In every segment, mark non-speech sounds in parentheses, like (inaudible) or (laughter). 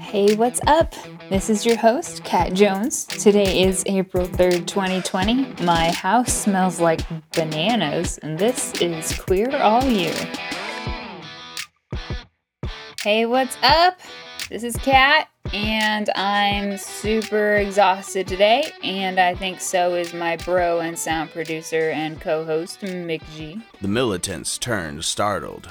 Hey, what's up? This is your host, Kat Jones. Today is April 3rd, 2020. My house smells like bananas, and this is Queer All Year. Hey, what's up? This is Kat, and I'm super exhausted today, and I think so is my bro and sound producer and co host, Mick G. The militants turned startled.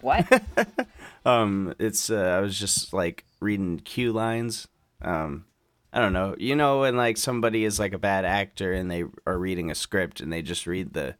What? (laughs) Um, it's uh, I was just like reading cue lines. Um, I don't know. You know when like somebody is like a bad actor and they are reading a script and they just read the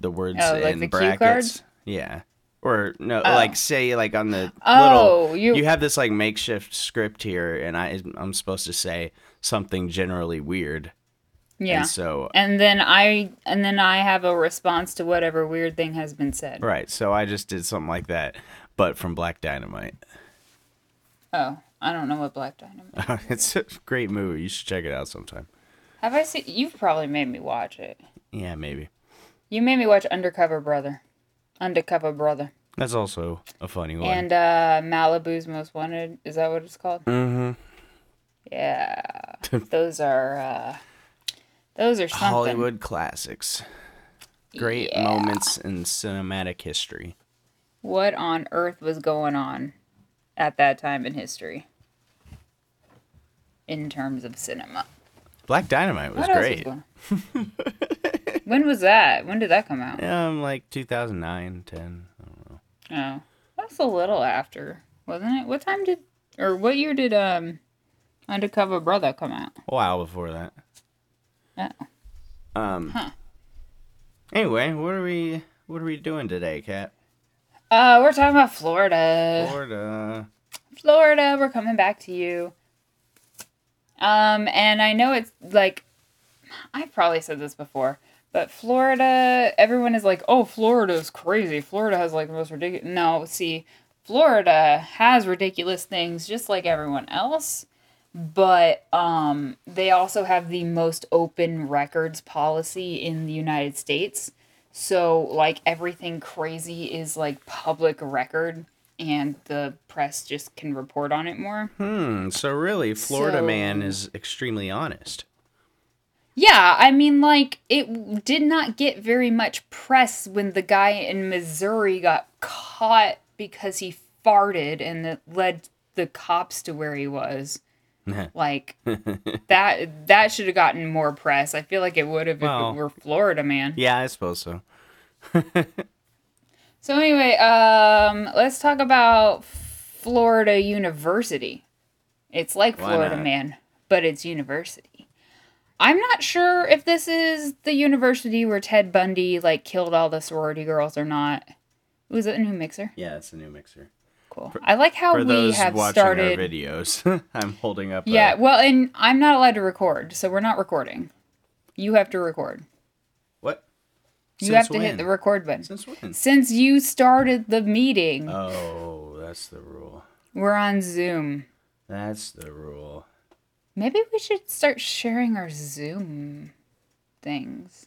the words Oh, like in the brackets. Yeah. Or no, Oh. like say like on the Oh, little you- you have this like makeshift script here and I I'm supposed to say something generally weird. yeah. And so And then I and then I have a response to whatever weird thing has been said. right, so I just did something like that, but from Black Dynamite. Oh, I don't know what Black Dynamite. (laughs) it's a great movie. You should check it out sometime. Have I seen? You've probably made me watch it. Yeah, maybe. You made me watch Undercover Brother, Undercover Brother, That's also a funny one. and uh, Malibu's Most Wanted. Is that what it's called? mm-hmm. Yeah, (laughs) those are uh, those are something. Hollywood classics. Great Yeah. moments in cinematic history. What on earth was going on at that time in history? In terms of cinema. Black Dynamite was great. going (laughs) when was that? When did that come out? Um, like 2009, 10. I don't know. Oh, that's a little after, wasn't it? What time did, or what year did um, Undercover Brother come out? A while before that. Oh, Um. Huh. Anyway, what are we what are we doing today, Kat? Uh, we're talking about Florida. Florida. Florida, we're coming back to you. Um, and I know it's like, I've probably said this before, but Florida, everyone is like, oh, Florida's crazy. Florida has like the most ridiculous. No, see, Florida has ridiculous things just like everyone else, but um, they also have the most open records policy in the United States. So, like, everything crazy is like public record, and the press just can report on it more. Hmm. So really, Florida So- man is extremely honest. Yeah, I mean, like, it did not get very much press when the guy in Missouri got caught because he farted and it led the cops to where he was. (laughs) Like, that that should have gotten more press. I feel like it would have if Well- it were Florida man. yeah, I suppose so. (laughs) So anyway, um, let's talk about Florida University. It's like Why Florida not? Man, but it's university. I'm not sure if this is the university where Ted Bundy like killed all the sorority girls or not. Was it a new mixer? Yeah, it's a new mixer. Cool. I like how For we have started. our videos, (laughs) I'm holding up. a- Yeah, well, and I'm not allowed to record, so we're not recording. You have to record. What? You Since have to when? hit the record button. Since when? Since you started the meeting, Oh, that's the rule. we're on Zoom. That's the rule. Maybe we should start sharing our Zoom things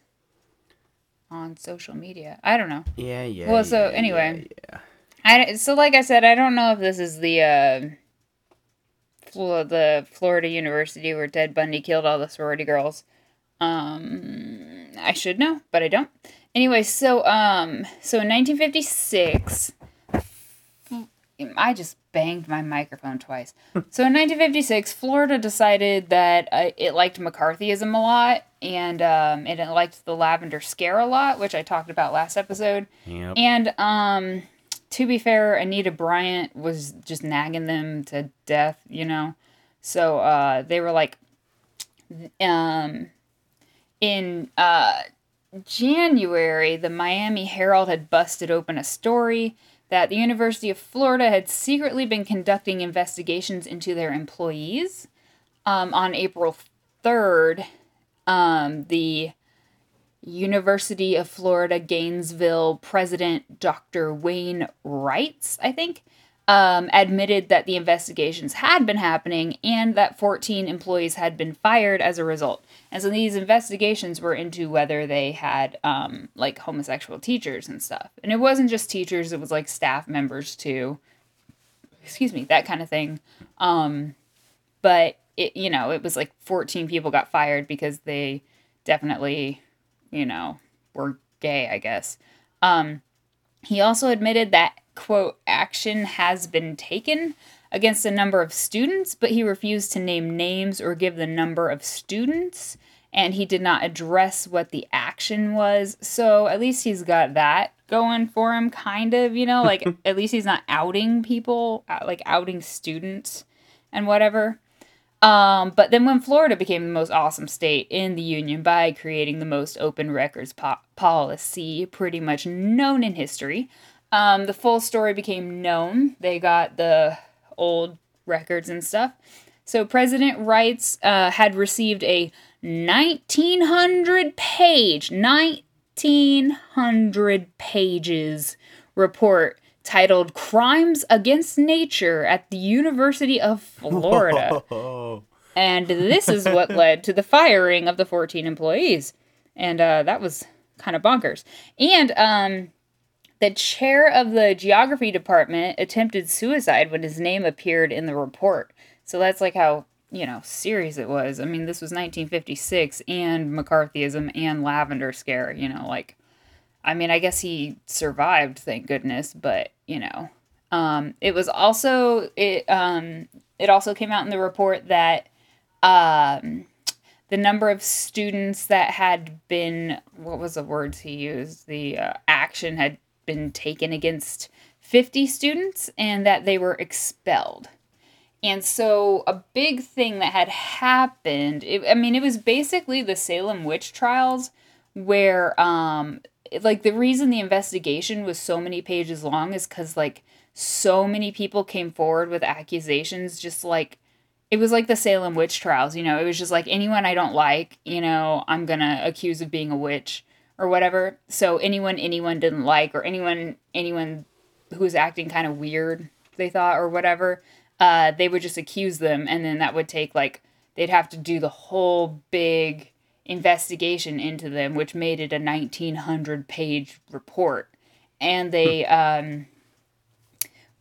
on social media. I don't know. Yeah, yeah. Well, so yeah, anyway. yeah, I so like I said, I don't know if this is the uh, Flo- the Florida University where Ted Bundy killed all the sorority girls. Um, I should know, but I don't. Anyway, so um, so in 1956, I just banged my microphone twice. so in 1956, Florida decided that uh, it liked McCarthyism a lot, and um, it liked the Lavender Scare a lot, which I talked about last episode. Yep. And um, to be fair, Anita Bryant was just nagging them to death, you know. So uh, they were like, um, in uh, January, the Miami Herald had busted open a story that the University of Florida had secretly been conducting investigations into their employees. Um, on April 3rd, um, the University of Florida Gainesville president Dr. Wayne Reitz, I think, um, admitted that the investigations had been happening and that 14 employees had been fired as a result. And so these investigations were into whether they had um, like homosexual teachers and stuff. And it wasn't just teachers, it was like staff members too. excuse me, that kind of thing. Um, but it, you know, it was like 14 people got fired because they definitely, you know, were gay, I guess. Um, he also admitted that, quote, action has been taken against a number of students, but he refused to name names or give the number of students, and he did not address what the action was. So at least he's got that going for him, kind of, you know, like (laughs) at least he's not outing people, uh, like outing students and whatever. Um, but then when Florida became the most awesome state in the union by creating the most open records po- policy pretty much known in history, um, the full story became known. They got the old records and stuff. So President Reitz uh, had received a 1900 page, 1900 pages report titled Crimes Against Nature at the University of Florida. (laughs) and this is what led to the firing of the 14 employees. And uh, that was kind of bonkers. And um, the chair of the geography department attempted suicide when his name appeared in the report. So that's like how, you know, serious it was. I mean, this was 1956 and McCarthyism and Lavender Scare, you know, like I mean, I guess he survived, thank goodness, but you know. Um, it was also it um, it also came out in the report that um, the number of students that had been what was the words he used the uh, action had been taken against 50 students and that they were expelled and so a big thing that had happened it, i mean it was basically the salem witch trials where um like the reason the investigation was so many pages long is because like so many people came forward with accusations just like it was like the salem witch trials you know? It was just like anyone i don't like you know i'm gonna accuse of being a witch or whatever. So anyone anyone didn't like or anyone anyone who was acting kind of weird they thought or whatever uh, they would just accuse them and then that would take like they'd have to do the whole big investigation into them, which made it a 1900 page report. And they, um,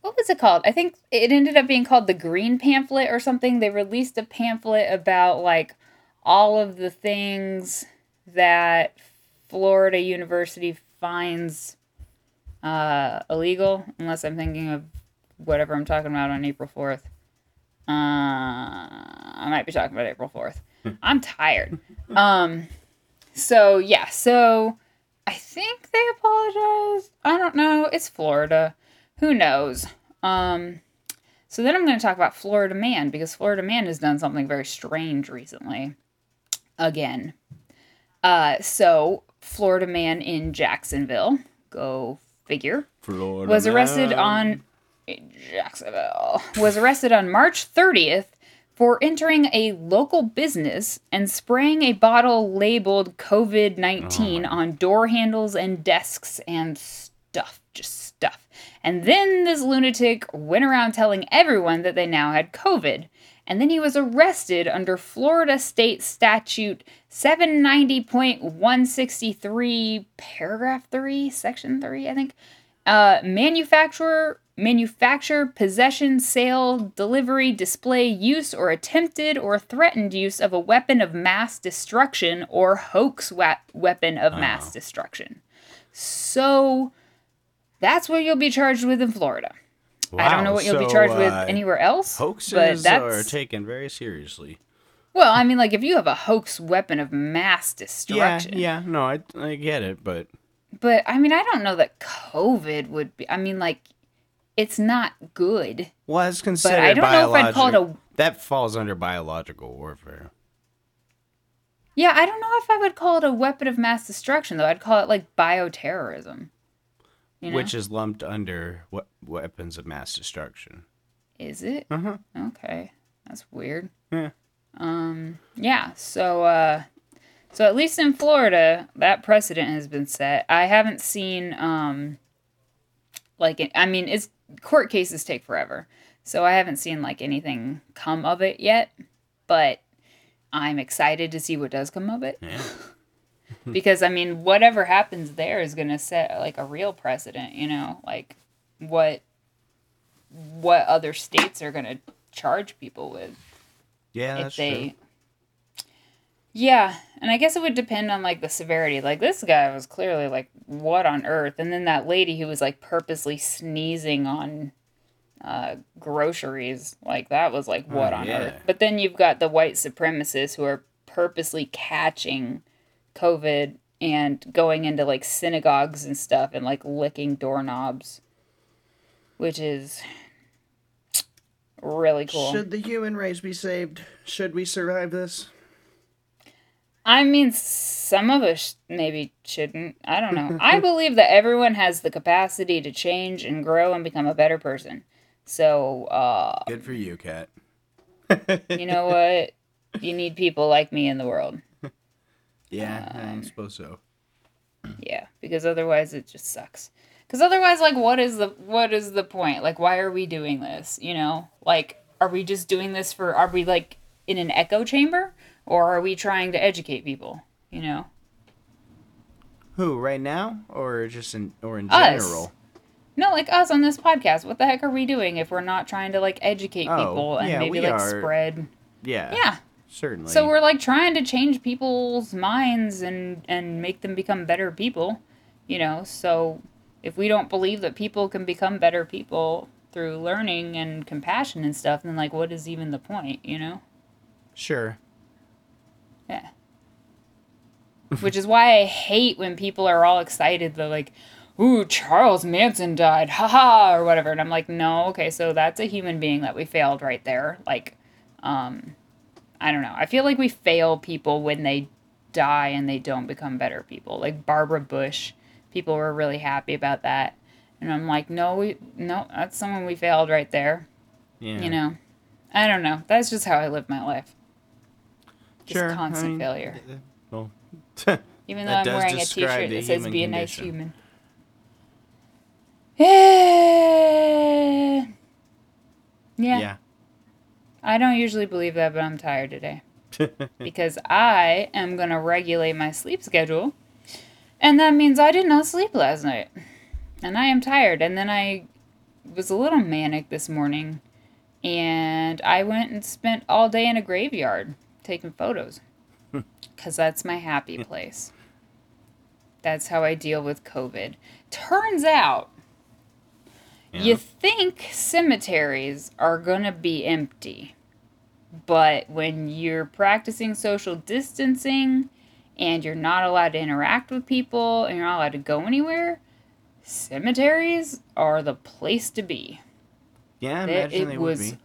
what was it called? I think it ended up being called the Green Pamphlet or something. They released a pamphlet about like all of the things that Florida University finds uh, illegal, unless I'm thinking of whatever I'm talking about on April 4th. Uh, I might be talking about April 4th. I'm tired. Um, so yeah, so I think they apologized. I don't know. It's Florida. Who knows? Um, so then I'm going to talk about Florida Man because Florida Man has done something very strange recently. Again. Uh, so Florida Man in Jacksonville, go figure, Florida was arrested man. on Jacksonville was arrested on March 30th for entering a local business and spraying a bottle labeled COVID 19 on door handles and desks and stuff. Just stuff. And then this lunatic went around telling everyone that they now had COVID. And then he was arrested under Florida State Statute 790.163, paragraph 3, section 3, I think. Uh, manufacturer manufacture, possession, sale, delivery, display, use, or attempted or threatened use of a weapon of mass destruction or hoax wa- weapon of mass destruction. So that's what you'll be charged with in Florida. I don't know what you'll be so, charged with uh, anywhere else. but Hoaxes that's are taken very seriously. well, I mean, like if you have a hoax weapon of mass destruction. Yeah, yeah, no, I, I get it, but But I mean, I don't know that COVID would be. I mean, like it's not good. well, it's considered I don't know if I'd call it a- That falls under biological warfare. Yeah, I don't know if I would call it a weapon of mass destruction though. I'd call it like bioterrorism. You know? which is lumped under we- weapons of mass destruction. is it? Uh-huh. Okay. That's weird. Yeah. Um yeah, so uh so at least in Florida, that precedent has been set. I haven't seen um like I mean, it's court cases take forever. So I haven't seen like anything come of it yet, but I'm excited to see what does come of it. Yeah. (laughs) because I mean, whatever happens there is going to set like a real precedent, you know, like what what other states are going to charge people with Yeah, if that's they true. Yeah and i guess it would depend on like the severity like this guy was clearly like what on earth and then that lady who was like purposely sneezing on uh, groceries like that was like what Oh, on yeah. earth but then you've got the white supremacists who are purposely catching covid and going into like synagogues and stuff and like licking doorknobs which is really cool Should the human race be saved? Should we survive this? I mean, some of us maybe shouldn't. I don't know. I (laughs) believe that everyone has the capacity to change and grow and become a better person. So, uh, Good for you, Kat. you know what? You need people like me in the world. (laughs) Yeah, Um, I suppose so. Yeah, because otherwise it just sucks. Because otherwise, like, what is the what is the point? Like, why are we doing this? You know, like, are we just doing this for? Are we like in an echo chamber, or are we trying to educate people? You know. Who right now, or just in, or in Us. general? No, like us on this podcast. What the heck are we doing if we're not trying to like educate Oh, people and yeah, maybe like are. spread? Yeah, Yeah. certainly. So we're like trying to change people's minds and and make them become better people, you know. So if we don't believe that people can become better people through learning and compassion and stuff, then like what is even the point, you know? sure. Yeah. Which is why I hate when people are all excited that like, ooh, Charles Manson died, haha, or whatever. And I'm like, no, okay, so that's a human being that we failed right there. Like, um, I don't know. I feel like we fail people when they die and they don't become better people. Like Barbara Bush, people were really happy about that. And I'm like, no, we no, that's someone we failed right there. Yeah. You know. I don't know. That's just how I live my life. Just Sure. I constant mean, failure. Well, (laughs) Even though I'm wearing a describe t-shirt that says "Be a nice condition. human." Eh. yeah. yeah. I don't usually believe that, but I'm tired today (laughs) because I am gonna regulate my sleep schedule, and that means I did not sleep last night, and I am tired. And then I was a little manic this morning, and I went and spent all day in a graveyard taking photos (laughs) because that's my happy (laughs) place. That's how I deal with COVID. Turns out, Yeah. you think cemeteries are gonna be empty, but when you're practicing social distancing and you're not allowed to interact with people and you're not allowed to go anywhere, cemeteries are the place to be. Yeah, I It- imagine it they was would be.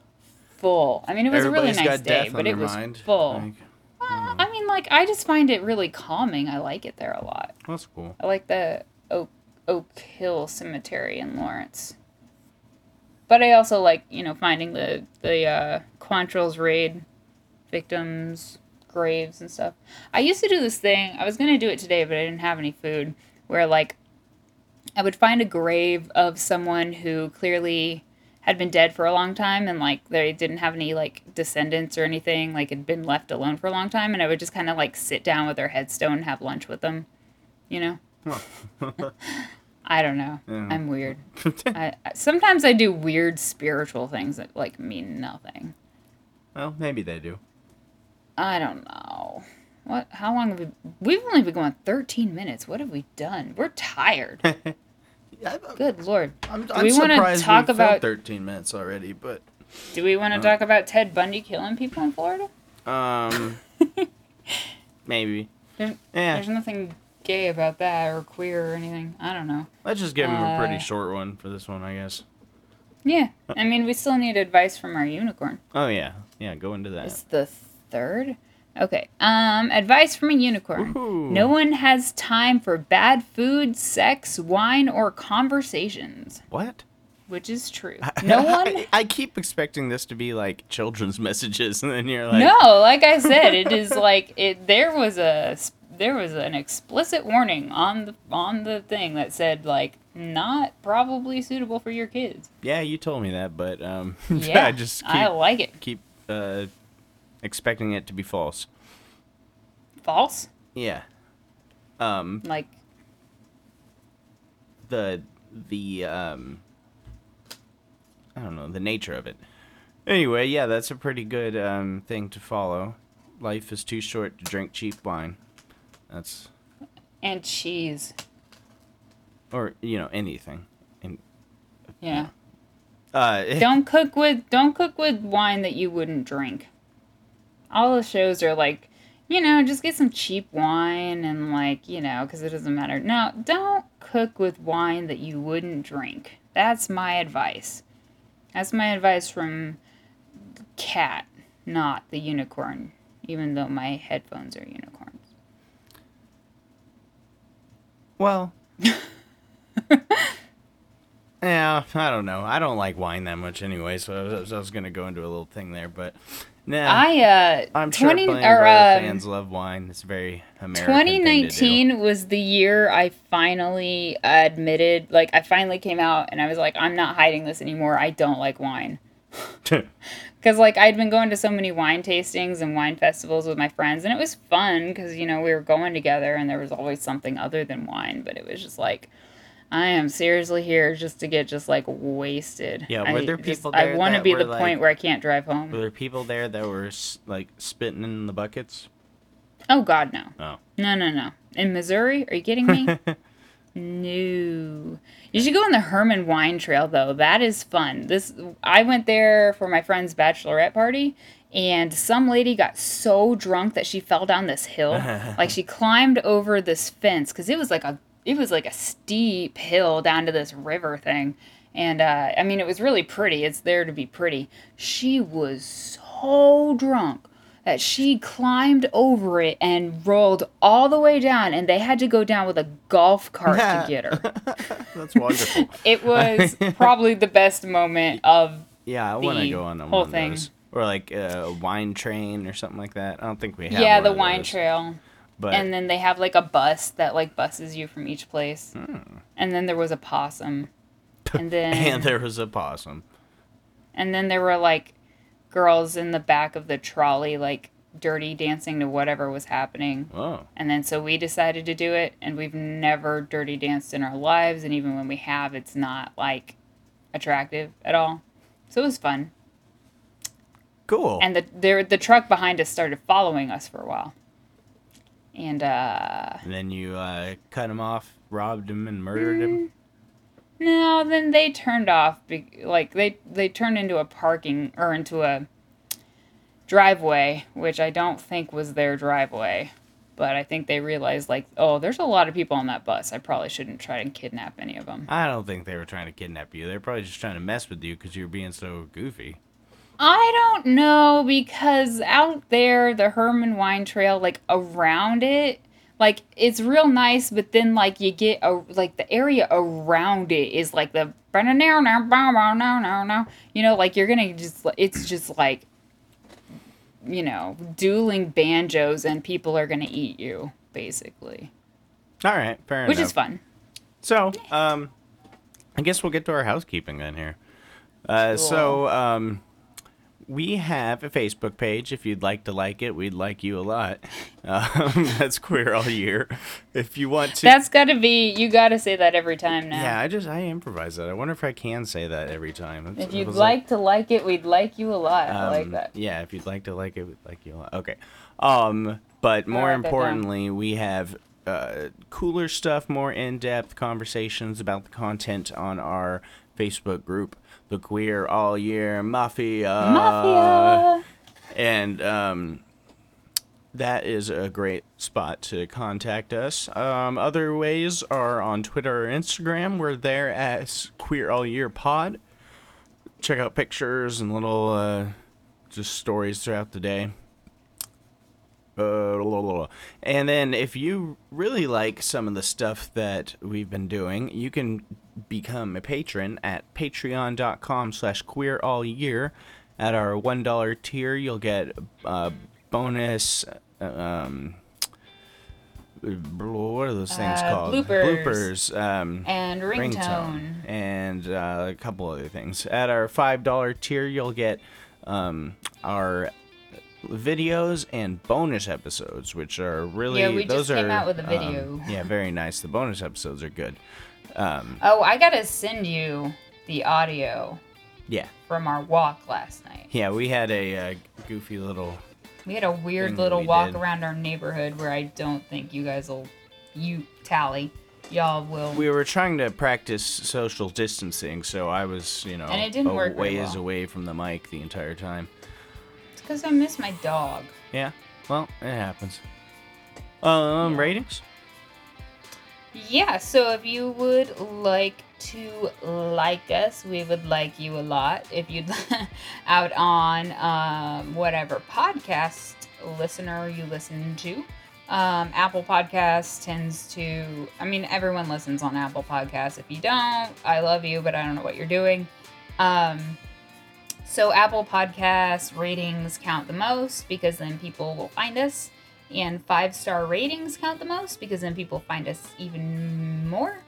Full. I mean, it was Everybody's a really nice day, but it was mind. full. Like, Well, I like I just find it really calming. I like it there a lot. that's cool. I like the Oak Oak Hill Cemetery in Lawrence. But I also like, you know, finding the the uh, Quantrill's raid victims' graves and stuff. I used to do this thing. I was gonna do it today, but I didn't have any food. Where like, I would find a grave of someone who clearly had been dead for a long time and like they didn't have any like descendants or anything like had been left alone for a long time and i would just kind of like sit down with their headstone and have lunch with them you know (laughs) I don't know. Yeah. I'm weird. (laughs) I, sometimes I do weird spiritual things that like mean nothing. well, maybe they do. I don't know. What? How long have we? We've only been going 13 minutes. What have we done? We're tired. (laughs) Good lord. I'm, Do I'm we wanna surprised talk we about- filled 13 minutes already, but Do we want to talk about Ted Bundy killing people in Florida? um, (laughs) maybe. There's, Yeah, there's nothing gay about that or queer or anything. I don't know. let's just give him a uh, pretty short one for this one, I guess. Yeah. I mean, we still need advice from our unicorn. Oh yeah, yeah. Go into that. It's the third. Okay. Um, advice from a unicorn. Woohoo. No one has time for bad food, sex, wine, or conversations, What? which is true. No (laughs) one. I, I keep expecting this to be like children's (laughs) messages, and then you're like, no, like I said, it is like it. There was a there was an explicit warning on the on the thing that said like not probably suitable for your kids. yeah, you told me that, but um, (laughs) Yeah, I just keep I like it. keep uh expecting it to be false. False, Yeah. Um, like the the um I don't know the nature of it. Anyway, yeah, that's a pretty good um, thing to follow. Life is too short to drink cheap wine. That's And cheese. or you know anything. And Yeah. uh, (laughs) don't cook with don't cook with wine that you wouldn't drink. All the shows are like, you know, just get some cheap wine and like, you know, because it doesn't matter. Now, don't cook with wine that you wouldn't drink. That's my advice. That's my advice from Kat, not the unicorn, even though my headphones are unicorns. Well. (laughs) yeah, I don't know. I don't like wine that much anyway, so I was, I was gonna go into a little thing there, but nah. I uh I'm sure 20 plenty or um, fans love wine. It's very American. thing to do. 2019 was the year I finally admitted, like, I finally came out and I was like, I'm not hiding this anymore. I don't like wine. (laughs) Because, like, I'd been going to so many wine tastings and wine festivals with my friends, and it was fun because, you know, we were going together and there was always something other than wine, but it was just like, I am seriously here just to get just like wasted. Yeah, I were there just- people I there want to that be were, the like- point where I can't drive home. Were there people there that were like spitting in the buckets? Oh God, no. Oh. No, no, no. In Missouri? Are you kidding me? (laughs) no. You should go on the Hermann Wine Trail though. That is fun. This I went there for my friend's bachelorette party and some lady got so drunk that she fell down this hill. (laughs) like she climbed over this fence cuz it was like a it was like a steep hill down to this river thing. And uh, I mean, it was really pretty. It's there to be pretty. She was so drunk that she climbed over it and rolled all the way down, and they had to go down with a golf cart to get her. (laughs) That's wonderful. (laughs) It was probably the best moment of. yeah, I want to go on one whole thing. those. Or like a wine train or something like that. I don't think we have. yeah, the wine those, trail. But And then they have like a bus that like buses you from each place. Hmm. And then there was a possum. (laughs) And then and there was a possum. And then there were like girls in the back of the trolley, like dirty dancing to whatever was happening. Oh, And then so we decided to do it, and we've never dirty danced in our lives. And even when we have, it's not like attractive at all. So it was fun. cool. And the the, the truck behind us started following us for a while. And uh And then you uh, cut him off, robbed him, and murdered him. no, then they turned off. be- Like they they turned into a parking or into a driveway, which I don't think was their driveway. But I think they realized like, oh, there's a lot of people on that bus. I probably shouldn't try to kidnap any of them. I don't think they were trying to kidnap you. They're probably just trying to mess with you because you were being so goofy. I don't know because out there, the Hermann Wine Trail, like around it, like it's real nice, but then like you get a like the area around it is like the you know, like you're gonna just it's just like you know dueling banjos and people are gonna eat you basically, All right, fair which enough. is fun. So, um, I guess we'll get to our housekeeping then here. Uh, So, um, we have a Facebook page. If you'd like to like it, we'd like you a lot. (laughs) Um, that's queer all year. If you want to, That's gotta be you gotta say that every time now. yeah, I just I improvise that. I wonder if I can say that every time. It's- If you'd was like to like it, we'd like you a lot. I like um, that. Yeah, if you'd like to like it, we'd like you a lot. Okay. Um, but more importantly, we have uh, cooler stuff, more in-depth conversations about the content on our Facebook group, the Queer All Year Mafia. Mafia. And um, that is a great spot to contact us. Um, other ways are on Twitter or Instagram. We're there as Queer All Year Pod. Check out pictures and little uh, just stories throughout the day. Uh, and then if you really like some of the stuff that we've been doing, you can become a patron at patreon.com slash queer all year. At our $1 tier, you'll get uh, bonus, um, what are those things Uh, called? bloopers. Bloopers. Um, And ringtone. and uh, a couple other things. At our five dollar tier, you'll get um, our videos and bonus episodes, which are really Yeah, we those just came are out with a um, video. (laughs) yeah, very nice. The bonus episodes are good. Um, Oh, I gotta send you the audio Yeah. from our walk last night. Yeah, we had a uh, goofy little. We had a weird little we walk did. around our neighborhood where I don't think you guys will, you tally, y'all will. We were trying to practice social distancing, so I was, you know, And it didn't a work ways well. away from the mic the entire time. Because I miss my dog. Yeah. Well, it happens. Um, Yeah. ratings. Yeah, so if you would like to like us, we would like you a lot. If you'd (laughs) out on um, whatever podcast listener you listen to, um, Apple Podcasts tends to, I mean, everyone listens on Apple Podcasts. If you don't, I love you, but I don't know what you're doing. Um, so Apple Podcasts ratings count the most because then people will find us. And five star ratings count the most because then people find us even more.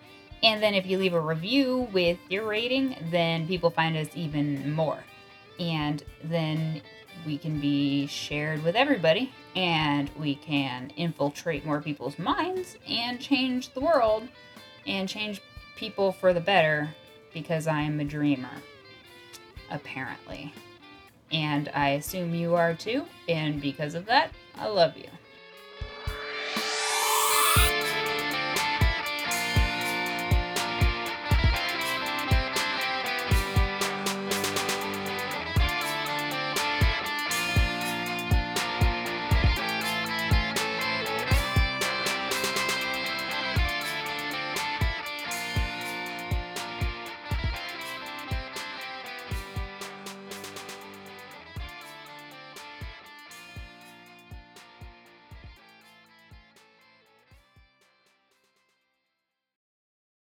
And then if you leave a review with your rating, then people find us even more. And then we can be shared with everybody and we can infiltrate more people's minds and change the world and change people for the better because I am a dreamer, apparently. And I assume you are too. And because of that, I love you.